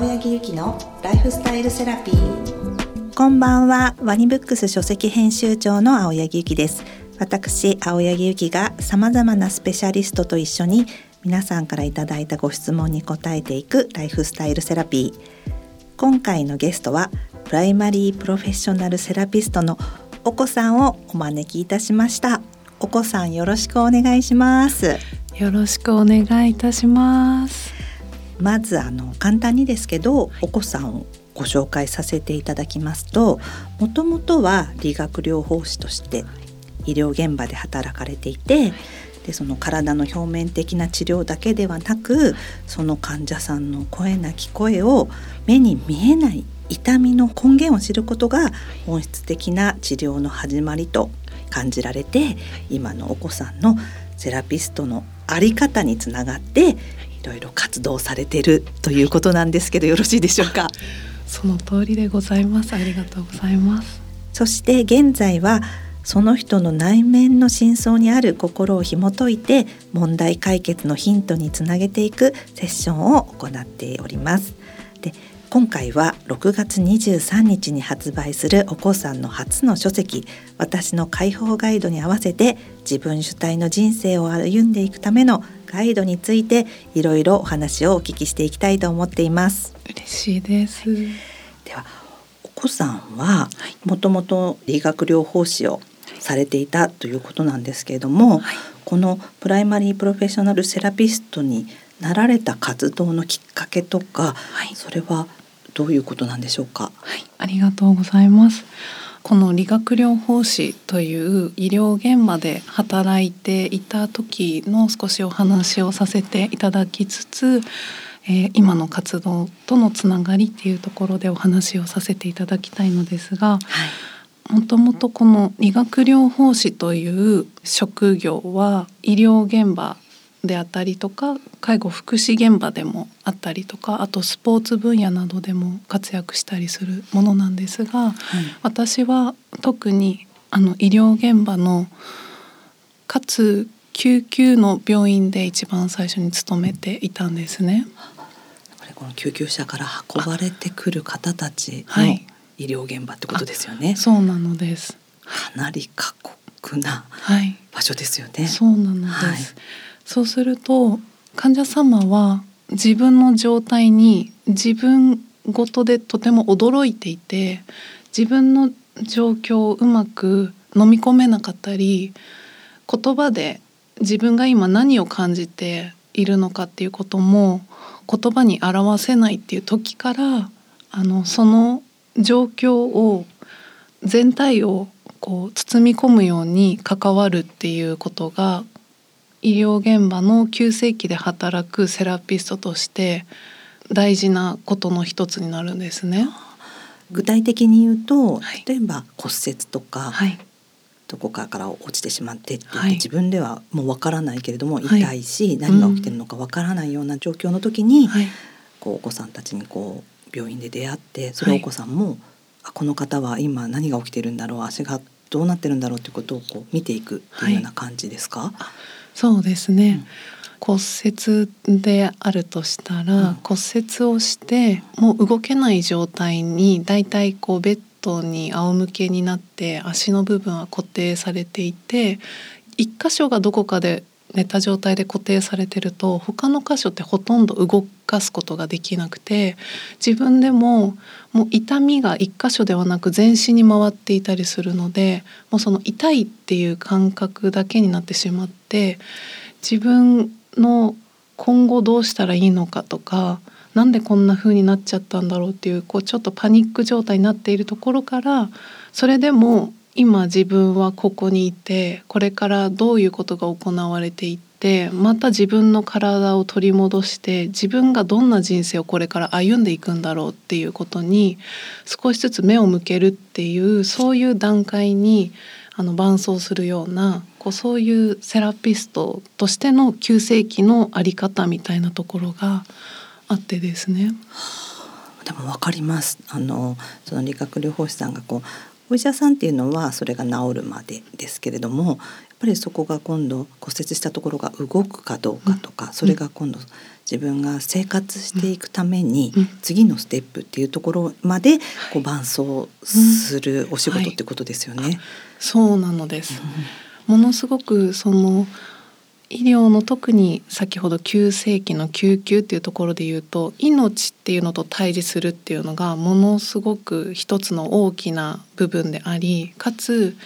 青柳ゆきのライフスタイルセラピー。こんばんは。ワニブックス書籍編集長の青柳ゆきです。私青柳ゆきが様々なスペシャリストと一緒に皆さんからいただいたご質問に答えていくライフスタイルセラピー。今回のゲストはプライマリープロフェッショナルセラピストのお子さんをお招きいたしました。お子さんよろしくお願いします。よろしくお願いいたしますまずあの簡単にですけど、お子さんをご紹介させていただきますともともとは理学療法士として医療現場で働かれていてでその体の表面的な治療だけではなくその患者さんの声なき声を目に見えない痛みの根源を知ることが本質的な治療の始まりと感じられて今のお子さんのセラピストの在り方につながっていろいろ活動されてるということなんですけどよろしいでしょうか？その通りでございますありがとうございますそして現在はその人の内面の真相にある心を紐解いて問題解決のヒントにつなげていくセッションを行っております。で今回は6月23日に発売するお子さんの初の書籍「私の解放ガイド」に合わせて自分主体の人生を歩んでいくためのガイドについていろいろお話をお聞きしていきたいと思っています。嬉しいです、ではお子さんはもともと理学療法士をされていたということなんですけれども、はいこのプライマリープロフェッショナルセラピストになられた活動のきっかけとか、はいそれはどういうことなんでしょうか？はい、ありがとうございます。この理学療法士という医療現場で働いていた時の少しお話をさせていただきつつ、えー今の活動とのつながりっていうところでお話をさせていただきたいのですが、もともとこの理学療法士という職業は医療現場であったりとか介護福祉現場でもあったりとかあとスポーツ分野などでも活躍したりするものなんですが私は特にあの医療現場のかつ救急の病院で一番最初に勤めていたんですね。これこの救急車から運ばれてくる方たちのはい医療現場ってことですよね。そうなのです。かなり過酷なはい。場所ですよね。そうなのです。そうすると患者様は自分の状態に自分ごとでとても驚いていて自分の状況をうまく飲み込めなかったり言葉で自分が今何を感じているのかっていうことも言葉に表せないっていう時からあのその状況を全体をこう包み込むように関わるっていうことが医療現場の急性期で働くセラピストとして大事なことの一つになるんですね。具体的に言うと、はい。例えば骨折とか、はい、どこかから落ちてしまってって言って、はい。自分ではもうわからないけれどもはい。痛いし、何が起きてるのかわからないような状況の時に、はい、こうお子さんたちにこう病院で出会ってそれをお子さんも、あこの方は今何が起きてるんだろう足がどうなってるんだろうということをこう見ていくっていうような感じですか、そうですね。骨折であるとしたら、うん骨折をしてもう動けない状態にだいたいこうベッドに仰向けになって足の部分は固定されていて一箇所がどこかで寝た状態で固定されてると他の箇所ってほとんど動かすことができなくて自分でももう痛みが一箇所ではなく全身に回っていたりするのでもうその痛いっていう感覚だけになってしまって自分の今後どうしたらいいのかとかなんでこんな風になっちゃったんだろうっていうこうちょっとパニック状態になっているところからそれでも今自分はここにいてこれからどういうことが行われていってまた自分の体を取り戻して自分がどんな人生をこれから歩んでいくんだろうっていうことに少しずつ目を向けるっていうそういう段階にあの伴走するようなこうそういうセラピストとしての急性期のあり方みたいなところがあってですね。でもわかりますあのその理学療法士さんがこうお医者さんっていうのはそれが治るまでですけれどもやっぱりそこが今度骨折したところが動くかどうかとか、それが今度自分が生活していくために、うん。次のステップっていうところまでこう伴走するお仕事ってことですよね。そうなのです。ものすごくその医療の特に先ほど急性期の救急っていうところで言うと命っていうのと対峙するっていうのがものすごく一つの大きな部分でありかつ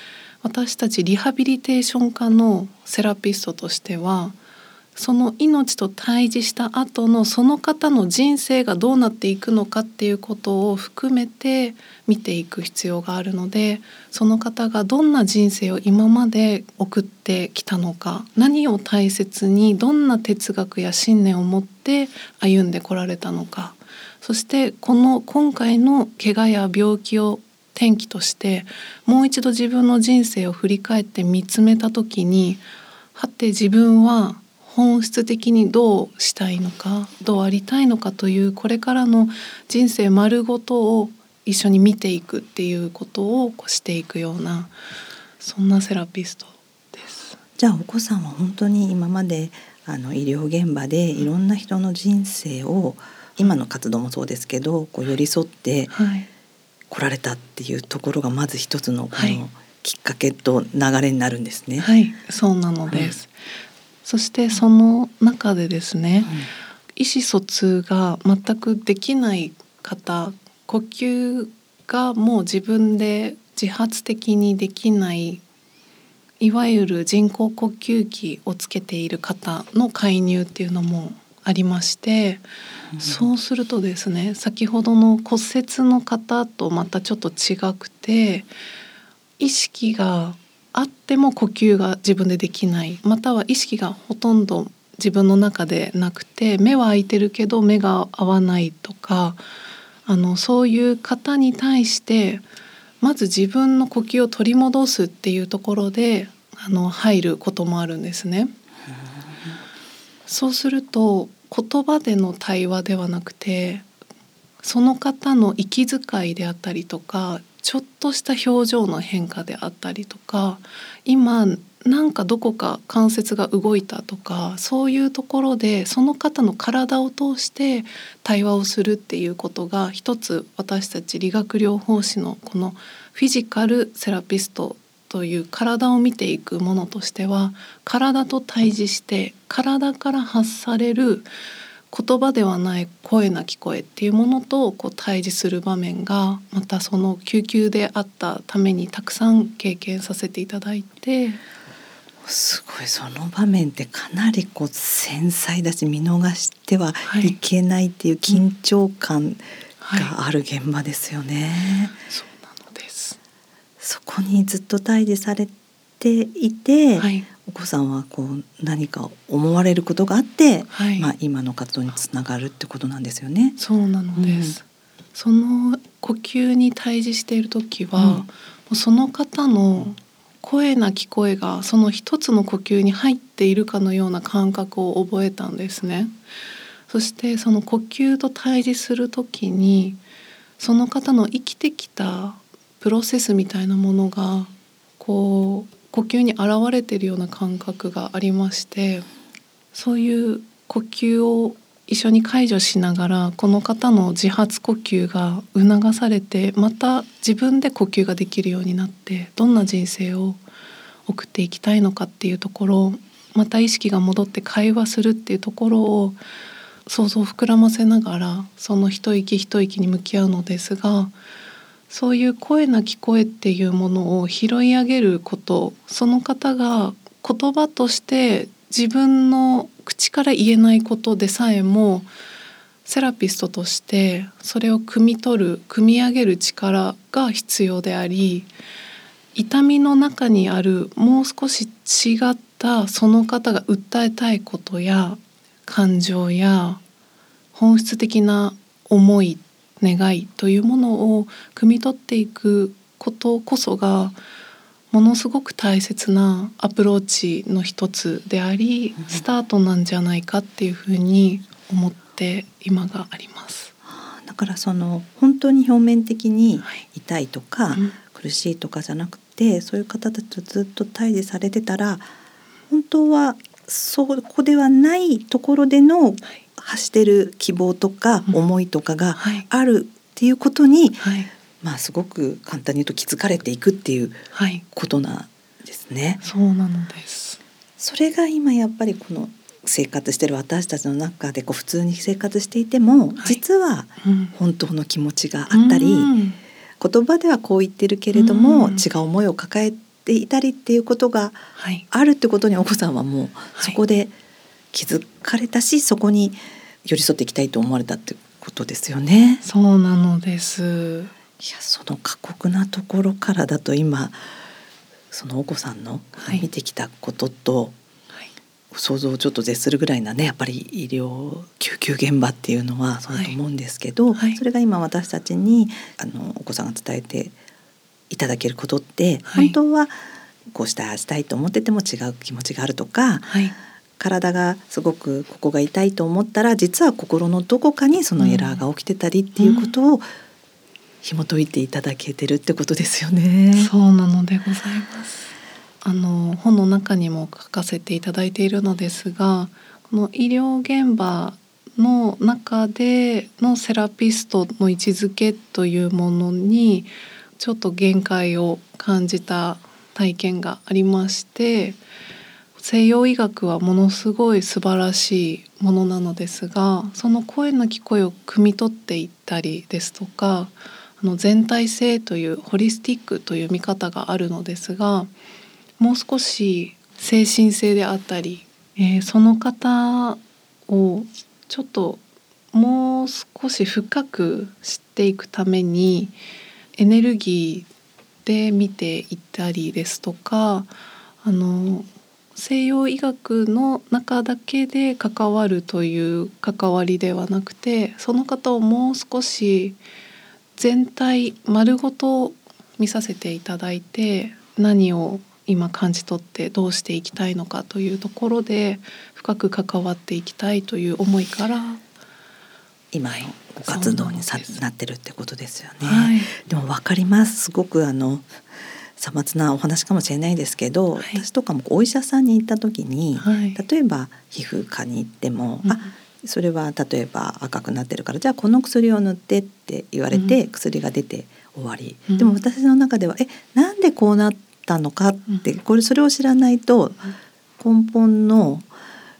私たちリハビリテーション科のセラピストとしてはその命と対峙した後のその方の人生がどうなっていくのかっていうことを含めて見ていく必要があるのでその方がどんな人生を今まで送ってきたのか何を大切にどんな哲学や信念を持って歩んでこられたのかそしてこの今回の怪我や病気を転機としてもう一度自分の人生を振り返って見つめた時にはて自分は本質的にどうしたいのかどうありたいのかというこれからの人生丸ごとを一緒に見ていくっていうことをこうしていくようなそんなセラピストです。じゃあお子さんは本当に今まであの医療現場でいろんな人の人生を今の活動もそうですけどこう寄り添ってはい、来られたっていうところがまず一つのこはいのきっかけと流れになるんですね。はい、そうなのです。そしてその中でですね、意思疎通が全くできない方呼吸がもう自分で自発的にできないいわゆる人工呼吸器をつけている方の介入っていうのもありまして、そうするとですね先ほどの骨折の方とまたちょっと違くて意識があっても呼吸が自分でできないまたは意識がほとんど自分の中でなくて目は開いてるけど目が合わないとかあのそういう方に対してまず自分の呼吸を取り戻すっていうところであの入ることもあるんですね。そうすると言葉での対話ではなくてその方の息遣いであったりとかちょっとした表情の変化であったりとか今なんかどこか関節が動いたとかそういうところでその方の体を通して対話をするっていうことが一つ私たち理学療法士のこのフィジカルセラピストという体を見ていくものとしては体と対峙して体から発される言葉ではない声なき声っていうものとこう対峙する場面がまたその救急であったためにたくさん経験させていただいてすごいその場面ってかなりこう繊細だし見逃してはいけないっていう緊張感がある現場ですよね。そうなのです。そこにずっと対峙されていて、はい、お子さんはこう何か思われることがあって、はいまあ今の活動につながるってことなんですよね。そうなのです。その呼吸に対峙している時は、うんもうその方の声なき声がその一つの呼吸に入っているかのような感覚を覚えたんですね。そしてその呼吸と対峙する時にその方の生きてきたプロセスみたいなものがこう呼吸に現れてるような感覚がありましてそういう呼吸を一緒に解除しながらこの方の自発呼吸が促されてまた自分で呼吸ができるようになってどんな人生を送っていきたいのかっていうところまた意識が戻って会話するっていうところを想像を膨らませながらその一息一息に向き合うのですがそういう声なき声っていうものを拾い上げることその方が言葉として自分の口から言えないことでさえもセラピストとしてそれを汲み取る汲み上げる力が必要であり痛みの中にあるもう少し違ったその方が訴えたいことや感情や本質的な思い願いというものを汲み取っていくことこそがものすごく大切なアプローチの一つでありスタートなんじゃないかっていうふうに思って今があります。だからその本当に表面的にはい。痛いとか、うん。苦しいとかじゃなくてそういう方たちとずっと対峙されてたら本当はそこではないところでの発してる希望とかうん。思いとかがはい。あるっていうことに、はい。まあすごく簡単に言うと気づかれていくっていうはい。ことなんですね。そうなのです。それが今やっぱりこの生活してる私たちの中でこう普通に生活していても、はい。実はうん。本当の気持ちがあったり、うん。言葉ではこう言ってるけれども、うん。違う思いを抱えていたりっていうことがはい。あるってことにお子さんはもうはいそこで気づかれたし、そこに寄り添っていきたいと思われたってことですよね。そうなのです。いやその過酷なところからだと今そのお子さんのはい。見てきたことと、はい。想像をちょっと絶するぐらいなねやっぱり医療救急現場っていうのはそうだと思うんですけど、はい。それが今私たちにあのお子さんが伝えていただけることって、はい。本当はこうしたあしたいと思ってても違う気持ちがあるとかはい体がすごくここが痛いと思ったら実は心のどこかにそのエラーが起きてたりっていうことを紐解いていただけてるってことですよね。そうなのでございます。あの本の中にも書かせていただいているのですが、この医療現場の中でのセラピストの位置づけというものにちょっと限界を感じた体験がありまして西洋医学はものすごい素晴らしいものなのですがその声なき声を汲み取っていったりですとかあの全体性というホリスティックという見方があるのですがもう少し精神性であったり、えーその方をちょっともう少し深く知っていくためにエネルギーで見ていったりですとかあの西洋医学の中だけで関わるという関わりではなくてその方をもう少し全体丸ごと見させていただいて何を今感じ取ってどうしていきたいのかというところで深く関わっていきたいという思いから、今のご活動になってるってことですよね。はいでもわかります。すごくあのさまつなお話かもしれないですけど、はい。私とかもお医者さんに行った時に、はい。例えば皮膚科に行っても、うん。あそれは例えば赤くなってるからじゃあこの薬を塗ってって言われて、うん。薬が出て終わり、うん。でも私の中ではえなんでこうなったのかって、うん。これそれを知らないと根本の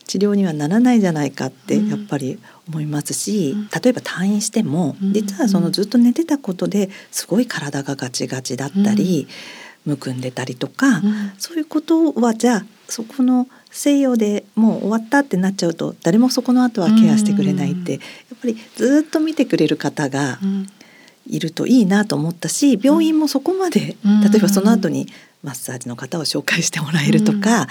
治療にはならないじゃないかってうん。やっぱり思いますし、うん。例えば退院しても、うん。実はそのずっと寝てたことですごい体がガチガチだったり、むくんでたりとか、うん。そういうことはじゃあそこの西洋でもう終わったってなっちゃうと誰もそこの後はケアしてくれないって、うん。やっぱりずっと見てくれる方がうん。いるといいなと思ったし病院もそこまで、うん。例えばその後にマッサージの方を紹介してもらえるとか、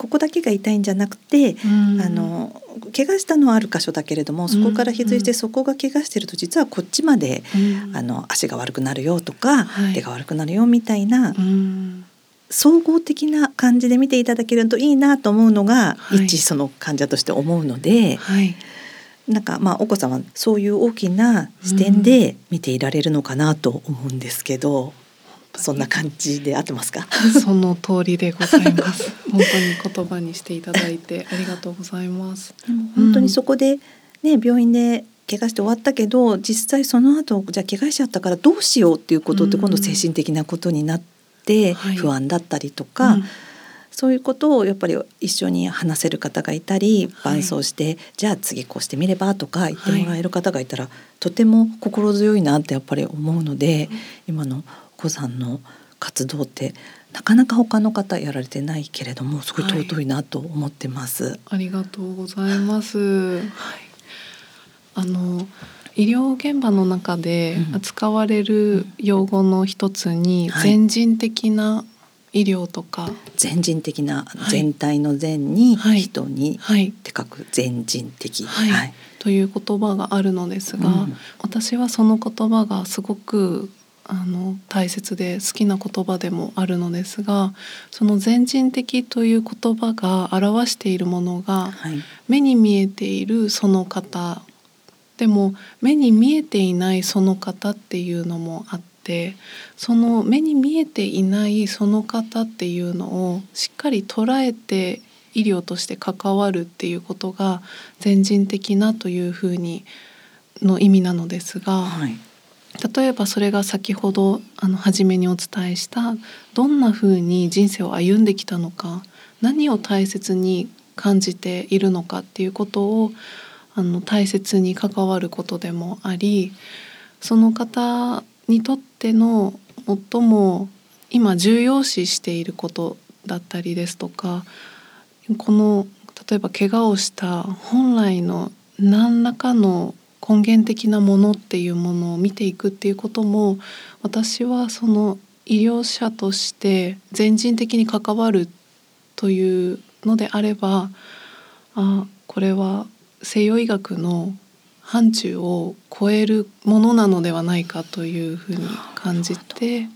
ここだけが痛いんじゃなくて、うん。あの怪我したのはある箇所だけれどもそこから付随してそこが怪我してると実はこっちまで、うん。あの足が悪くなるよとか、はい。手が悪くなるよみたいなうん。総合的な感じで見ていただけるといいなと思うのが、はい。一その患者として思うのではい。なんかまあお子さんはそういう大きな視点で見ていられるのかなと思うんですけど、そんな感じで合ってますか？その通りでございます。本当に言葉にしていただいてありがとうございます。でも本当にそこで、ね、病院で怪我して終わったけど実際その後じゃあ怪我しちゃったからどうしようっていうことってうん。今度精神的なことになってはい。不安だったりとか、うん。そういうことをやっぱり一緒に話せる方がいたりはい。伴走して、じゃあ次こうしてみればとか言ってもらえる方がいたら、とても心強いなってやっぱり思うので、今のお子さんの活動ってなかなか他の方やられてないけれどもすごい尊いなと思ってます。ありがとうございます。はい。あの医療現場の中でうん。使われる用語の一つにはい。全人的な医療とか、全人的なはい。全体の善にはい。人にはい、って書く全人的。はい。という言葉があるのですが、うん。私はその言葉がすごくあの大切で好きな言葉でもあるのですがその全人的という言葉が表しているものがはい。目に見えているその方でも目に見えていないその方っていうのもあってその目に見えていないその方っていうのをしっかり捉えて医療として関わるっていうことが全人的なというふうにの意味なのですが、はい、例えばそれが先ほどあの初めにお伝えしたどんなふうに人生を歩んできたのか何を大切に感じているのかっていうことをあの大切に関わることでもありその方にとっての最も今重要視していることだったりですとかこの例えば怪我をした本来の何らかの根源的なものっていうものを見ていくっていうことも私はその医療者として全人的に関わるというのであればあこれは西洋医学の範疇を超えるものなのではないかというふうに感じて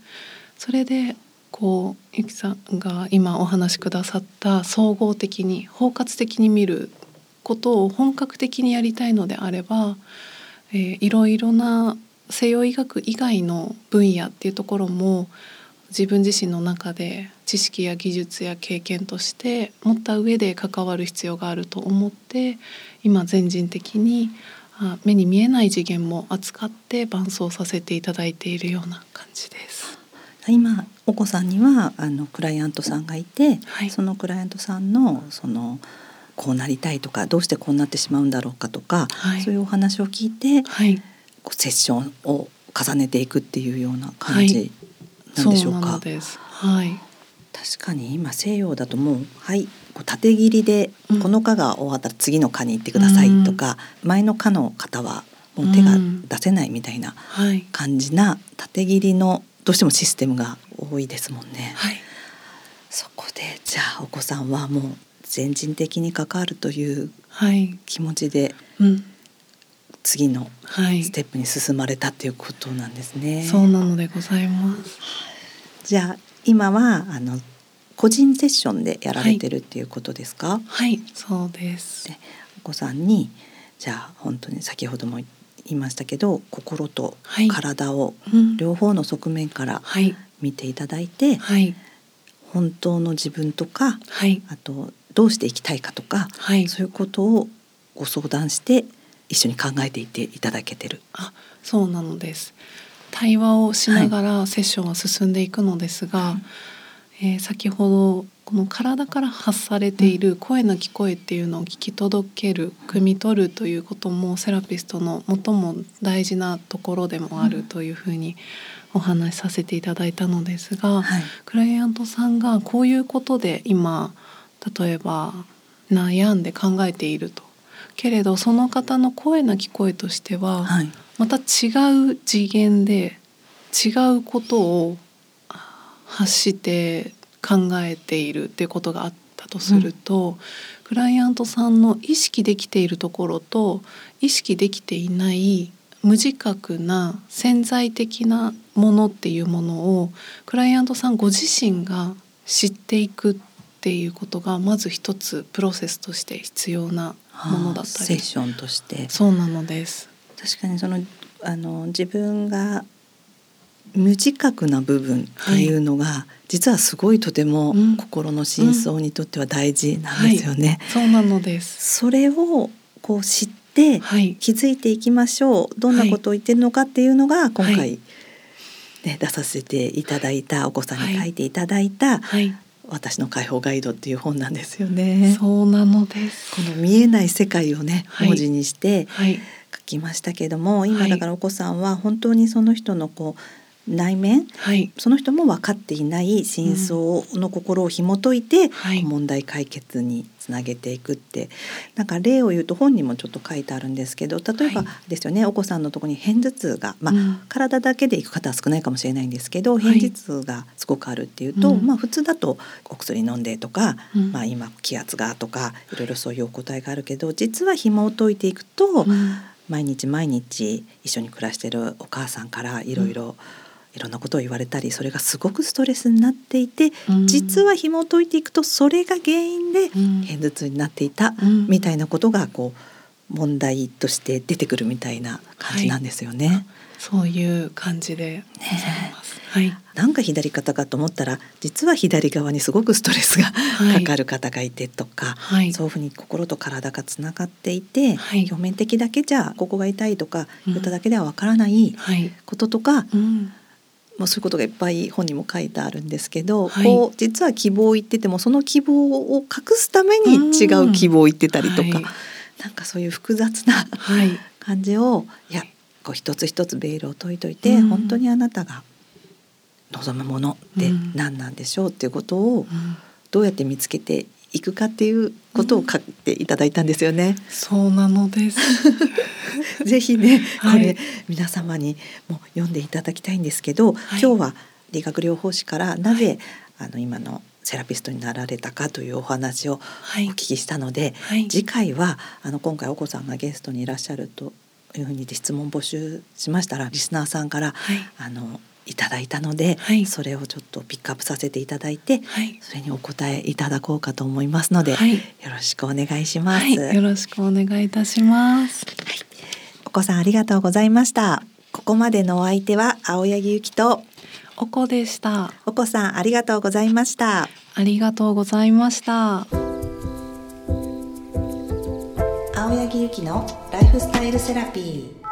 それでこうゆきさんが今お話しくださった総合的に包括的に見ることを本格的にやりたいのであれば、えー、いろいろな西洋医学以外の分野っていうところも自分自身の中で知識や技術や経験として持った上で関わる必要があると思って今全人的に目に見えない次元も扱って伴走させていただいているような感じです。今お子さんにはあのクライアントさんがいて、はい、そのクライアントさんのそのこうなりたいとかどうしてこうなってしまうんだろうかとか、はい、そういうお話を聞いて、はい、こうセッションを重ねていくっていうような感じなんでしょうか？はい、確かに今西洋だともうはいこう縦切りでこの科が終わったら次の科に行ってくださいとか、うん、前の科の方はもう手が出せないみたいな感じな縦切りのどうしてもシステムが多いですもんね。はい、そこでじゃあお子さんはもう全人的に関わるという気持ちで、はいうん、次のステップに進まれたっていうことなんですね。そうなのでございます。じゃあ今はあの個人セッションでやられてるっていうことですか？はい、はい、そうです。でお子さんにじゃあ本当に先ほども言いましたけど心と体を両方の側面から見ていただいて、はい、本当の自分とか、はい、あとどうしていきたいかとか、はい、そういうことをご相談して一緒に考えていていただけてる。あそうなのです。対話をしながらセッションは進んでいくのですが、はい、えー、先ほどこの体から発されている声なき声っていうのを聞き届ける汲み取るということもセラピストの最も大事なところでもあるというふうにお話しさせていただいたのですが、はい、クライアントさんがこういうことで今例えば悩んで考えていると。けれどその方の声なき声としては、はい、また違う次元で違うことを発して考えているっていうことがあったとすると、うん、クライアントさんの意識できているところと意識できていない無自覚な潜在的なものっていうものをクライアントさんご自身が知っていくっていうことがまず一つプロセスとして必要なものだったり、セッションとして。そうなのです。確かにそのあの自分が無自覚な部分っていうのが、はい、実はすごいとても心の深層にとっては大事なんですよね。うん。うんはい、そうなのです。それをこう知って気づいていきましょう、どんなことを言ってるのかっていうのが今回、ね、出させていただいたお子さんに書いていただいた、私の解放ガイドっていう本なんですよね。そうなのです。この見えない世界をね、文字にして書きましたけども、今だからお子さんは本当にその人のこう内面、はい、その人も分かっていない真相の心を紐解いて、うん、問題解決につなげていくって、なんか例を言うと本にもちょっと書いてあるんですけど例えばですよね、はい、お子さんのとこに片頭痛が、まあ、うん、体だけで行く方は少ないかもしれないんですけど片頭痛がすごくあるっていうと、はい、まあ、普通だとお薬飲んでとか、うん、まあ、今気圧がとかいろいろそういうお答えがあるけど実は紐解いていくと、毎日毎日一緒に暮らしてるお母さんからいろいろ、いろんなことを言われたりそれがすごくストレスになっていて、うん、実は紐解いていくとそれが原因で片頭痛になっていた、みたいなことがこう問題として出てくるみたいな感じなんですよね。はいそういう感じでございます。はい。なんか左肩かと思ったら実は左側にすごくストレスがかかる方がいてとか、はい、そういうふうに心と体がつながっていて、はい、表面的だけじゃここが痛いとか言っただけではわからない。こととか、うん、まあ、そういうことがいっぱい本にも書いてあるんですけど、はい、こう実は希望を言っててもその希望を隠すために違う希望を言ってたりとか、うんはい、なんかそういう複雑な、感じをいやこう一つ一つベールを解いといて、うん、本当にあなたが望むものって何なんでしょうっていうことをどうやって見つけていくかっていうことを書いていただいたんですよね。そうなのです。ぜひね、これ、皆様にも読んでいただきたいんですけど、はい、今日は理学療法士からなぜ、はい、あの今のセラピストになられたかというお話をお聞きしたので、はい、次回はあの今回お子さんがゲストにいらっしゃるというふうに質問募集しましたらリスナーさんから、はい、あのいただいたので、はい、それをちょっとピックアップさせていただいて、はい、それにお答えいただこうかと思いますので、はい、よろしくお願いします、よろしくお願いいたします、お子さんありがとうございました。ここまでのお相手は青柳ゆきとお子でした。お子さんありがとうございました。ありがとうございました。青柳ゆきのライフスタイルセラピー